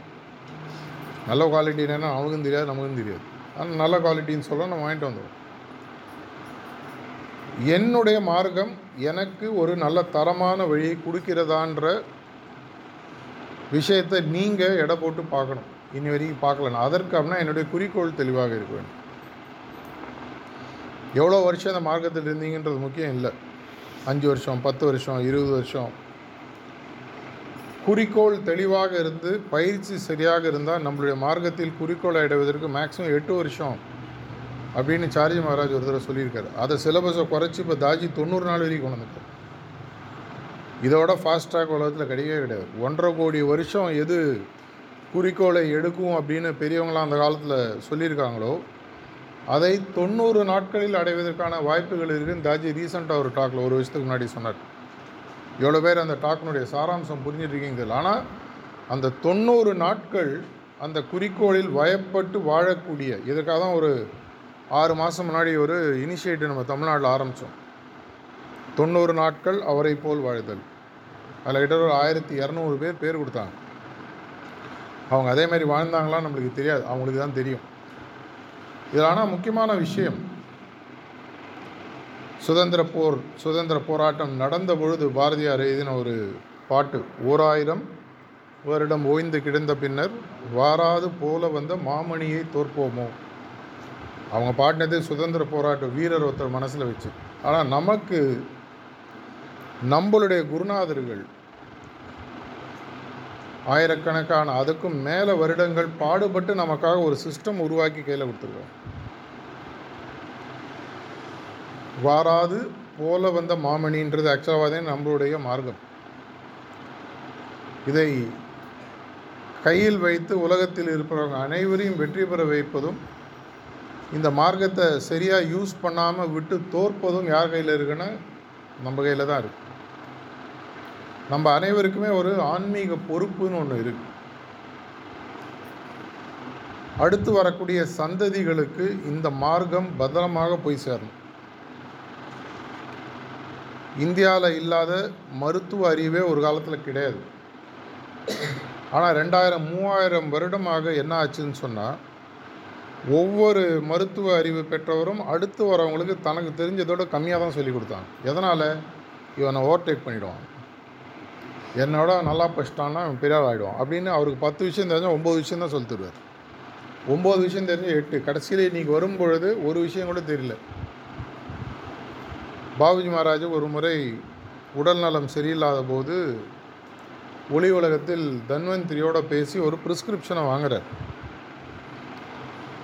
நல்ல குவாலிட்டி அவனுக்கும் தெரியாது நமக்கும் தெரியாது. ஆனால் நல்ல குவாலிட்டின்னு சொல்ல நம்ம வாங்கிட்டு வந்துடுவோம் என்னுடைய மார்க்கம் எனக்கு ஒரு நல்ல தரமான வழியை கொடுக்கிறதான்ற விஷயத்தை நீங்கள் எடை போட்டு பார்க்கணும். இனி வரைக்கும் பார்க்கலன்னா அதற்கு அப்படின்னா என்னுடைய குறிக்கோள் தெளிவாக இருக்க வேண்டும். எவ்வளோ வருஷம் அந்த மார்க்கத்தில் இருந்தீங்கன்றது முக்கியம் இல்லை. அஞ்சு வருஷம் பத்து வருஷம் இருபது வருஷம். குறிக்கோள் தெளிவாக இருந்து பயிற்சி சரியாக இருந்தால் நம்மளுடைய மார்க்கத்தில் குறிக்கோளை அடைவதற்கு மேக்ஸிமம் எட்டு வருஷம் அப்படின்னு சார்ஜி மகாராஜ் ஒரு தடவை சொல்லியிருக்காரு. அதை சிலபஸை குறைச்சி இப்போ தாஜி தொண்ணூறு நாள் வரைக்கும் கொண்டு வந்துட்டார். இதோட ஃபாஸ்ட் ட்ராக் உலகத்தில் கிடையவே கிடையாது. ஒன்றரை கோடி வருஷம் எது குறிக்கோளை எடுக்கும் அப்படின்னு பெரியவங்களாம் அந்த காலத்தில் சொல்லியிருக்காங்களோ அதை தொண்ணூறு நாட்களில் அடைவதற்கான வாய்ப்புகள் இருக்குன்னு தாஜி ரீசெண்டாக ஒரு டாக்கில் ஒரு வருஷத்துக்கு முன்னாடி சொன்னார். எவ்வளோ பேர் அந்த டாக்கினுடைய சாராம்சம் புரிஞ்சிட்ருக்கீங்க ஆனால் அந்த தொண்ணூறு நாட்கள் அந்த குறிக்கோளில் வயப்பட்டு வாழக்கூடிய இதற்காக தான் ஒரு ஆறு மாதம் முன்னாடி ஒரு இனிஷியேட்டிவ் நம்ம தமிழ்நாட்டில் ஆரம்பித்தோம் தொண்ணூறு நாட்கள் அவரை போல் வாழ்தல். அதில் கிட்ட ஒரு ஆயிரத்தி இரநூறு பேர் பேர் கொடுத்தாங்க. அவங்க அதே மாதிரி வாழ்ந்தாங்களான்னு நம்மளுக்கு தெரியாது. அவங்களுக்கு தான் தெரியும். இதில் ஆனால் முக்கியமான விஷயம் சுதந்திர போர் சுதந்திர போராட்டம் நடந்த பொழுது பாரதியார் எழுதின ஒரு பாட்டு ஓர் ஆயிரம் வருடம் ஓய்ந்து கிடந்த பின்னர் வாராது போல வந்த மாமணியை தோற்போமோ? அவங்க பாடினது சுதந்திர போராட்ட வீரர் ஒருத்தர் மனசில் வச்சு. ஆனால் நமக்கு நம்மளுடைய குருநாதர்கள் ஆயிரக்கணக்கான அதுக்கும் மேலே வருடங்கள் பாடுபட்டு நமக்காக ஒரு சிஸ்டம் உருவாக்கி கையில் கொடுத்துருக்கோம் வாராது போல வந்த மாமணின்றது ஆக்சுவலாக நம்மளுடைய மார்க்கம். இதை கையில் வைத்து உலகத்தில் இருப்பவங்க அனைவரையும் வெற்றி பெற வைப்பதும் இந்த மார்க்கத்தை சரியாக யூஸ் பண்ணாமல் விட்டு தோற்பதும் யார் கையில் இருக்குன்னா நம்ம கையில் தான் இருக்குது நம்ம அனைவருக்குமே ஒரு ஆன்மீக பொறுப்புன்னு ஒன்று இருக்கு. அடுத்து வரக்கூடிய சந்ததிகளுக்கு இந்த மார்க்கம் பத்திரமாக போய் சேரணும். இந்தியாவில் இல்லாத மருத்துவ அறிவே ஒரு காலத்தில் கிடையாது. ஆனால் ரெண்டாயிரம் மூவாயிரம் வருடமாக என்ன ஆச்சுன்னு சொன்னால் ஒவ்வொரு மருத்துவ அறிவு பெற்றவரும் அடுத்து வரவங்களுக்கு தனக்கு தெரிஞ்சதோட கம்மியாக தான் சொல்லி கொடுத்தாங்க. எதனால்? இவனை ஓவர்டேக் பண்ணிவிடுவான் என்னோட நல்லா படிச்சிட்டான்னா அவன் பெரியார் ஆகிடுவான் அப்படின்னு அவருக்கு பத்து விஷயம் தெரிஞ்சால் ஒம்பது விஷயம் தான் சொல்லி தருவார். ஒம்பது விஷயம் தெரிஞ்சு எட்டு. கடைசியில் இன்றைக்கி வரும் பொழுது ஒரு விஷயம் கூட தெரியல. பாபுஜி மகாராஜ் ஒரு முறை உடல் நலம் சரியில்லாத போது ஒளி உலகத்தில் தன்வந்திரியோட பேசி ஒரு ப்ரிஸ்கிரிப்ஷனை வாங்குறார்.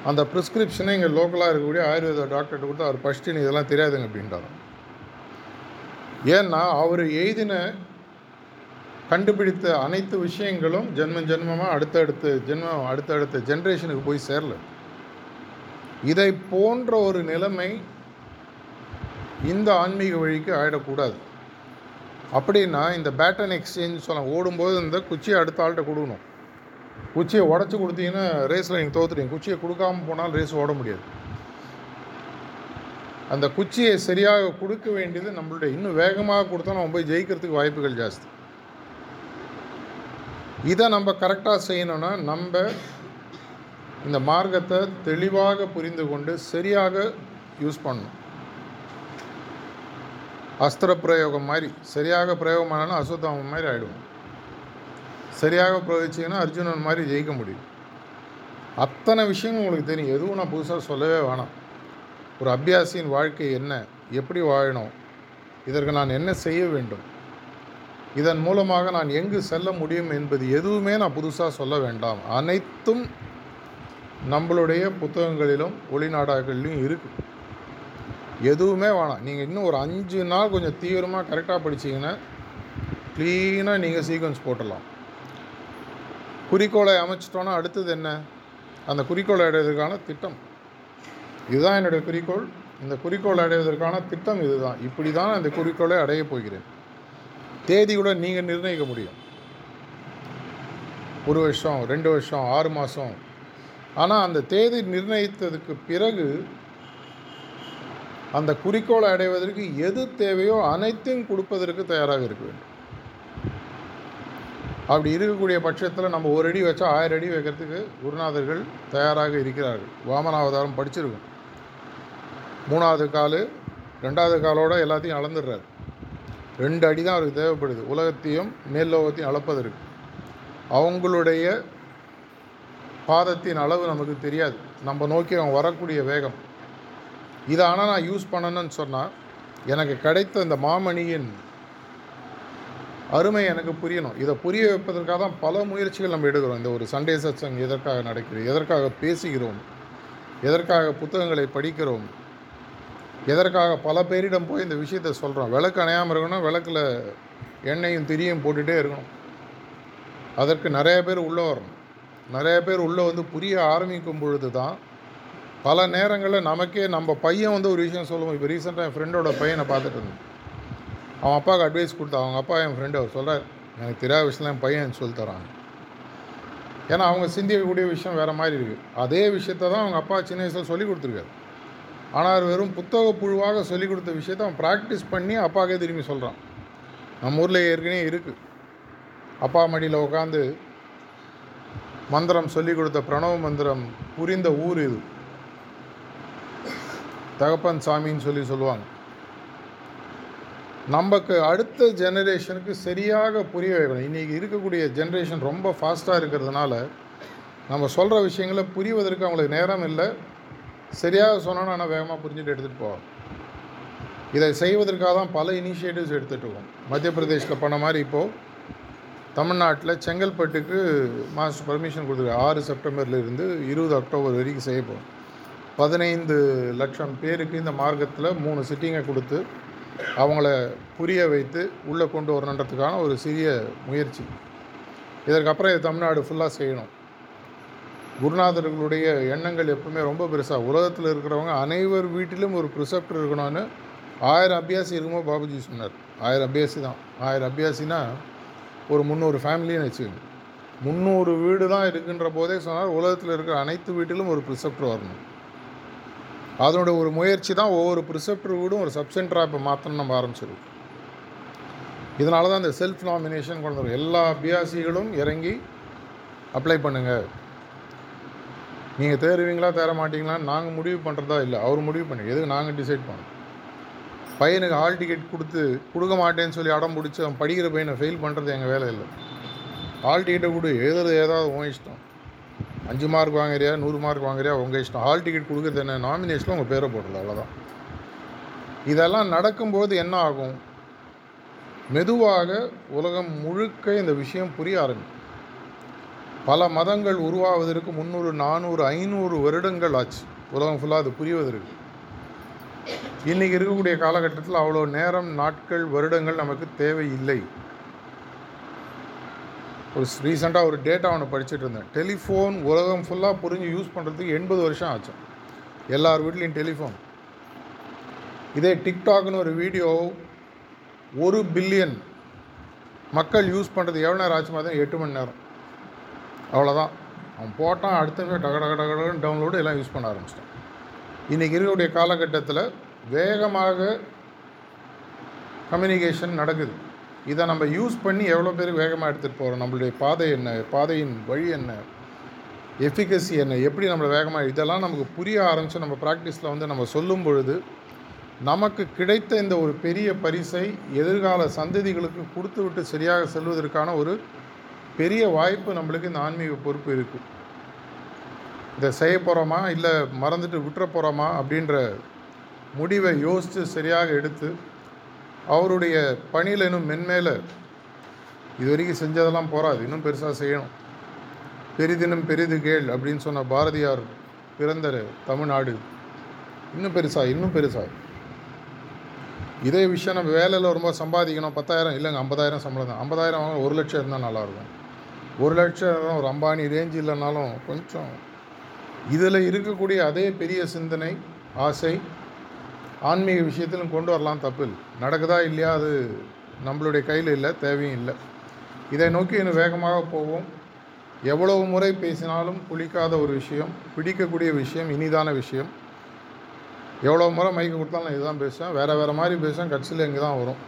அந்த ப்ரிஸ்கிரிப்ஷனை இங்கே லோக்கலாக இருக்கக்கூடிய ஆயுர்வேத டாக்டர்கிட்ட கொடுத்து அவர் ஃபஸ்ட்டு இதெல்லாம் தெரியாதுங்க அப்படின்றார். ஏன்னா அவர் எழுதின கண்டுபிடித்த அனைத்து விஷயங்களும் ஜென்ம ஜென்மமாக அடுத்தடுத்து ஜென்மம் அடுத்தடுத்த ஜென்ரேஷனுக்கு போய் சேரல. இதை போன்ற ஒரு நிலைமை இந்த ஆன்மீக வழிக்கு ஆயிடக்கூடாது. அப்படின்னா இந்த பேட்டன் எக்ஸ்சேஞ்ச் சொல்ல ஓடும்போது இந்த குச்சியை அடுத்த ஆள்கிட்ட கொடுக்கணும். குச்சியை உடச்சி கொடுத்தீங்கன்னா ரேஸில் நீங்கள் தோத்துட்டீங்க குச்சியை கொடுக்காம போனால் ரேஸ் ஓட முடியாது. அந்த குச்சியை சரியாக கொடுக்க வேண்டியது நம்மளுடைய இன்னும் வேகமாக கொடுத்தா நம்ம போய் ஜெயிக்கிறதுக்கு வாய்ப்புகள் ஜாஸ்தி. இதை நம்ம கரெக்டாக செய்யணும்னா நம்ம இந்த மார்க்கத்தை தெளிவாக புரிந்து கொண்டு சரியாக யூஸ் பண்ணணும். அஸ்திர பிரயோகம் மாதிரி சரியாக பிரயோகம் ஆனாலும் அசுத்தம் மாதிரி ஆகிடுவோம் சரியாக பிரவச்சிங்கன்னா அர்ஜுனன் மாதிரி ஜெயிக்க முடியும். அத்தனை விஷயங்கள் உங்களுக்கு தெரியும். எதுவும் நான் புதுசாக சொல்லவே வேணாம். ஒரு அபியாசியின் வாழ்க்கை என்ன? எப்படி வாழணும்? இதற்கு நான் என்ன செய்ய வேண்டும்? இதன் மூலமாக நான் எங்கு செல்ல முடியும் என்பது எதுவுமே நான் புதுசாக சொல்ல வேண்டாம். அனைத்தும் நம்மளுடைய புத்தகங்களிலும் ஒளிநாடாக்களிலும் இருக்குது எதுவுமே வேணாம். நீங்கள் இன்னும் ஒரு அஞ்சு நாள் கொஞ்சம் தீவிரமாக கரெக்டாக படிச்சிங்கன்னா க்ளீனாக நீங்கள் சீக்வன்ஸ் போட்டலாம் குறிக்கோளை அமைச்சிட்டோன்னா அடுத்தது என்ன? அந்த குறிக்கோளை அடைவதற்கான திட்டம். இதுதான் என்னுடைய குறிக்கோள். இந்த குறிக்கோளை அடைவதற்கான திட்டம் இதுதான். இப்படி தான் இந்த குறிக்கோளை அடையப் போகிறேன். தேதி கூட நீங்கள் நிர்ணயிக்க முடியும். ஒரு வருஷம் ரெண்டு வருஷம் ஆறு மாதம் ஆனால் அந்த தேதி நிர்ணயித்ததுக்கு பிறகு அந்த குறிக்கோளை அடைவதற்கு எது தேவையோ அனைத்தையும் கொடுப்பதற்கு தயாராக இருக்க வேண்டும். அப்படி இருக்கக்கூடிய பட்சத்தில் நம்ம ஒரு அடி வச்சா ஆயிரம் அடி வைக்கிறதுக்கு குருநாதர்கள் தயாராக இருக்கிறார்கள். வாமனாவதாரம் படிச்சிருக்கோம். மூணாவது கால் ரெண்டாவது காலோட எல்லாத்தையும் அளந்துடுறாரு. ரெண்டு அடி தான் அவருக்கு தேவைப்படுது. உலகத்தையும் மேல்லோகத்தையும் அளப்பதற்கு. அவங்களுடைய பாதத்தின் அளவு நமக்கு தெரியாது. நம்ம நோக்கி அவன் வரக்கூடிய வேகம். இதை ஆனால் நான் யூஸ் பண்ணணும்னு சொன்னால் எனக்கு கிடைத்த இந்த மாமணியின் அருமை எனக்கு புரியணும். இதை புரிய வைப்பதற்காக தான் பல முயற்சிகள் நம்ம எடுக்கிறோம். இந்த ஒரு சண்டே சத்சங் எதற்காக நடக்கிறது எதற்காக பேசுகிறோம்? எதற்காக புத்தகங்களை படிக்கிறோம்? எதற்காக பல பேரிடம் போய் இந்த விஷயத்தை சொல்கிறோம் விளக்கு அணையாமல் இருக்கணும் விளக்கில் எண்ணெயும் திரியும் போட்டுகிட்டே இருக்கணும். அதற்கு நிறைய பேர் உள்ளே வரணும். நிறைய பேர் உள்ளே வந்து புரிய ஆரம்பிக்கும் பொழுது தான் பல நேரங்களில் நமக்கே நம்ம பையன் வந்து ஒரு விஷயம் சொல்லுவோம் இப்போ ரீசெண்டாக என் ஃப்ரெண்டோட பையனை பார்த்துட்டு இருந்தேன். அவன் அப்பாவுக்கு அட்வைஸ் கொடுத்தா அவங்க அப்பா என் ஃப்ரெண்டு அவர் சொல்கிறார் எனக்கு தெரியாத விஷயம்லாம் என் பையன் சொல்லி தரான். ஏன்னா அவங்க சிந்திக்கக்கூடிய விஷயம் வேறு மாதிரி இருக்குது அதே விஷயத்த தான் அவங்க அப்பா சின்ன வயசில் சொல்லி கொடுத்துருக்காரு. ஆனால் அவர் வெறும் புத்தக புழுவாக சொல்லி கொடுத்த விஷயத்த அவன் ப்ராக்டிஸ் பண்ணி அப்பாக்கே திரும்பி சொல்கிறான் நம்ம ஊரில் ஏற்கனவே இருக்குது அப்பா மடியில் உட்காந்து மந்திரம் சொல்லி கொடுத்த பிரணவ மந்திரம் புரிந்த ஊர் இது. தகப்பன் சாமின்னு சொல்லி சொல்லுவாங்க. நமக்கு அடுத்த ஜெனரேஷனுக்கு சரியாக புரிய வைக்கணும். இன்றைக்கி இருக்கக்கூடிய ஜென்ரேஷன் ரொம்ப ஃபாஸ்ட்டாக இருக்கிறதுனால நம்ம சொல்கிற விஷயங்களை புரிவதற்கு அவங்களுக்கு நேரம் இல்லை. சரியாக சொன்னோன்னா ஆனால் வேகமாக புரிஞ்சுட்டு எடுத்துகிட்டு போவோம் இதை செய்வதற்காக தான் பல இனிஷியேட்டிவ்ஸ் எடுத்துகிட்ருக்கோம் மத்திய பிரதேஷில் பண்ண மாதிரி இப்போது தமிழ்நாட்டில் செங்கல்பட்டுக்கு மாஸ்டர் பர்மிஷன் கொடுத்துருக்காரு ஆறு செப்டம்பர்லேருந்து இருபது அக்டோபர் வரைக்கும் செய்ய போகிறோம் பதினைந்து லட்சம் பேருக்கு இந்த மார்க்கத்தில் மூணு சிட்டிங்கை கொடுத்து அவங்கள புரிய வைத்து உள்ளே கொண்டு வரணுன்றதுக்கான ஒரு சிறிய முயற்சி. இதற்கப்புறம் இது தமிழ்நாடு ஃபுல்லாக செய்யணும். குருநாதர்களுடைய எண்ணங்கள் எப்பவுமே ரொம்ப பெருசாக உலகத்தில் இருக்கிறவங்க அனைவர் வீட்டிலும் ஒரு ப்ரிசெப்டர் இருக்கணும்னு ஆயிரம் அபியாசி இருக்கும்போது பாபுஜி சொன்னார். ஆயிரம் அபியாசி தான். ஆயிரம் அபியாசினா ஒரு முந்நூறு ஃபேமிலின்னு வச்சுக்கோங்க. முந்நூறு வீடு தான் இருக்குன்ற போதே சொன்னார். உலகத்தில் இருக்கிற அனைத்து வீட்டிலும் ஒரு ப்ரிசெப்டர் வரணும். அதனோட ஒரு முயற்சி தான் ஒவ்வொரு ப்ரிசெப்டர் வீடும் ஒரு சப்சென்டராக இப்போ மாற்றணும் நம்ம ஆரம்பிச்சிருக்கோம். இதனால தான் இந்த செல்ஃப் நாமினேஷன் கொண்டு வரும் எல்லா பிஆர்சிகளும் இறங்கி அப்ளை பண்ணுங்கள் நீங்கள் தேருவீங்களா தேர மாட்டீங்களான்னு நாங்கள் முடிவு பண்ணுறதா இல்லை அவர் முடிவு பண்ணி எதுக்கு நாங்கள் டிசைட் பண்ணோம் பையனுக்கு ஹால் டிக்கெட் கொடுத்து கொடுக்க மாட்டேன்னு சொல்லி அடம் பிடிச்சி அவன் படிக்கிற பையனை ஃபெயில் பண்ணுறது எங்கள் வேலை இல்லை. ஹால் டிக்கெட்டை கொடு எழுதுறது ஏதாவது உன் இஷ்டம். அஞ்சு மார்க் வாங்குறியா நூறு மார்க் வாங்குறியா உங்கள் இஷ்டம். ஹால் டிக்கெட் கொடுக்குறது என்ன? நாமினேஷனில் உங்கள் பேரை போடுறது அவ்வளோதான் இதெல்லாம் நடக்கும்போது என்ன ஆகும்? மெதுவாக உலகம் முழுக்க இந்த விஷயம் புரிய ஆரம்பிக்கும். பல மதங்கள் உருவாவதற்கு முந்நூறு நானூறு ஐநூறு வருடங்கள் ஆச்சு. உலகம் ஃபுல்லாக அது புரிவதற்கு. இன்றைக்கி இருக்கக்கூடிய காலகட்டத்தில் அவ்வளோ நேரம் நாட்கள் வருடங்கள் நமக்கு தேவையில்லை. ஒரு ரீசெண்டாக ஒரு டேட்டா ஒன்று படிச்சுட்டு இருந்தேன். டெலிஃபோன் உலகம் ஃபுல்லாக புரிஞ்சு யூஸ் பண்ணுறதுக்கு எண்பது வருஷம் ஆச்சு. எல்லார் வீட்லேயும் டெலிஃபோன். இதே டிக்டாக்னு ஒரு வீடியோ ஒரு பில்லியன் மக்கள் யூஸ் பண்ணுறது எவ்வளோ நேரம் ஆச்சு மாதிரி எட்டு மணி நேரம். அவ்வளோதான் அவன் போட்டான் அடுத்த டக டக டகன்னு டவுன்லோடு எல்லாம் யூஸ் பண்ண ஆரம்பிச்சிட்டான். இன்றைக்கி இருக்கக்கூடிய காலகட்டத்தில் வேகமாக கம்யூனிகேஷன் நடக்குது. இதை நம்ம யூஸ் பண்ணி எவ்வளோ பேர் வேகமாக எடுத்துகிட்டு போகிறோம் நம்மளுடைய பாதை என்ன? பாதையின் வழி என்ன? எஃபிகசி என்ன? எப்படி நம்மளை வேகமாக இதெல்லாம் நமக்கு புரிய ஆரம்பித்து நம்ம ப்ராக்டிஸில் வந்து நம்ம சொல்லும் பொழுது நமக்கு கிடைத்த இந்த ஒரு பெரிய பரிசை எதிர்கால சந்ததிகளுக்கு கொடுத்து விட்டு சரியாக செல்வதற்கான ஒரு பெரிய வாய்ப்பு நம்மளுக்கு இந்த ஆன்மீக பொறுப்பு இருக்குது இதை செய்ய போகிறோமா இல்லை மறந்துட்டு விட்டுற போகிறோமா அப்படின்ற முடிவை யோசித்து சரியாக எடுத்து அவருடைய பணியில் இன்னும் மென்மேலே இது வரைக்கும் செஞ்சதெல்லாம் போகாது இன்னும் பெருசாக செய்யணும். பெரிதினும் பெரிது கேள் அப்படின்னு சொன்ன பாரதியார் பிறந்த தமிழ்நாடு. இன்னும் பெருசாக இன்னும் பெருசாக இதே விஷயம் நம்ம வேலையில் ரொம்ப சம்பாதிக்கணும். பத்தாயிரம் இல்லைங்க ஐம்பதாயிரம் சம்பளம் தான். ஐம்பதாயிரம் வாங்க ஒரு லட்சம் இருந்தால் நல்லாயிருக்கும். ஒரு லட்சம் ஒரு அம்பானி ரேஞ்சு இல்லைனாலும் கொஞ்சம் இதில் இருக்கக்கூடிய அதே பெரிய சிந்தனை ஆசை ஆன்மீக விஷயத்திலும் கொண்டு வரலாம் தப்பு இல்லை நடக்குதா இல்லையா அது நம்மளுடைய கையில் இல்லை தேவையும் இல்லை. இதை நோக்கி இன்னும் வேகமாக போவோம். எவ்வளவு முறை பேசினாலும் புளிக்காத ஒரு விஷயம் பிடிக்கக்கூடிய விஷயம் இனிதான விஷயம். எவ்வளோ முறை மைக்கு கொடுத்தாலும் நான் இதுதான் பேசுவேன். வேறு வேறு மாதிரி பேசுவேன். கட்சியில் இங்கே தான் வரும்.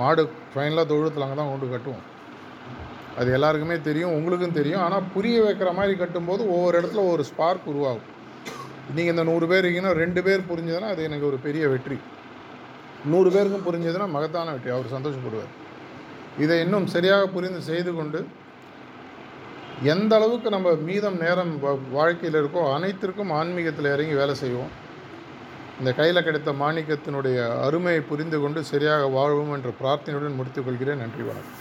மாடு ஃபைனலாக தொழுத்தில் அங்கே தான் கொண்டு கட்டுவோம். அது எல்லாருக்குமே தெரியும் உங்களுக்கும் தெரியும். ஆனால் புரிய வைக்கிற மாதிரி கட்டும்போது ஒவ்வொரு இடத்துல ஒரு ஸ்பார்க் உருவாகும். நீங்கள் இந்த நூறு பேர் இருக்கீங்கன்னா ரெண்டு பேர் புரிஞ்சதுன்னா அது எனக்கு ஒரு பெரிய வெற்றி. நூறு பேருக்கும் புரிஞ்சதுன்னா மகத்தான வெற்றி. அவர் சந்தோஷப்படுவார். இதை இன்னும் சரியாக புரிந்து செய்து கொண்டு எந்த அளவுக்கு நம்ம மீதம் நேரம் வாழ்க்கையில் இருக்கோ அனைத்திற்கும் ஆன்மீகத்தில் இறங்கி வேலை செய்வோம். இந்த கையில் கிடைத்த மாணிக்கத்தினுடைய அருமையை புரிந்து கொண்டு சரியாக வாழ்வோம் என்ற பிரார்த்தனையுடன் முடித்துக்கொள்கிறேன் நன்றி வணக்கம்.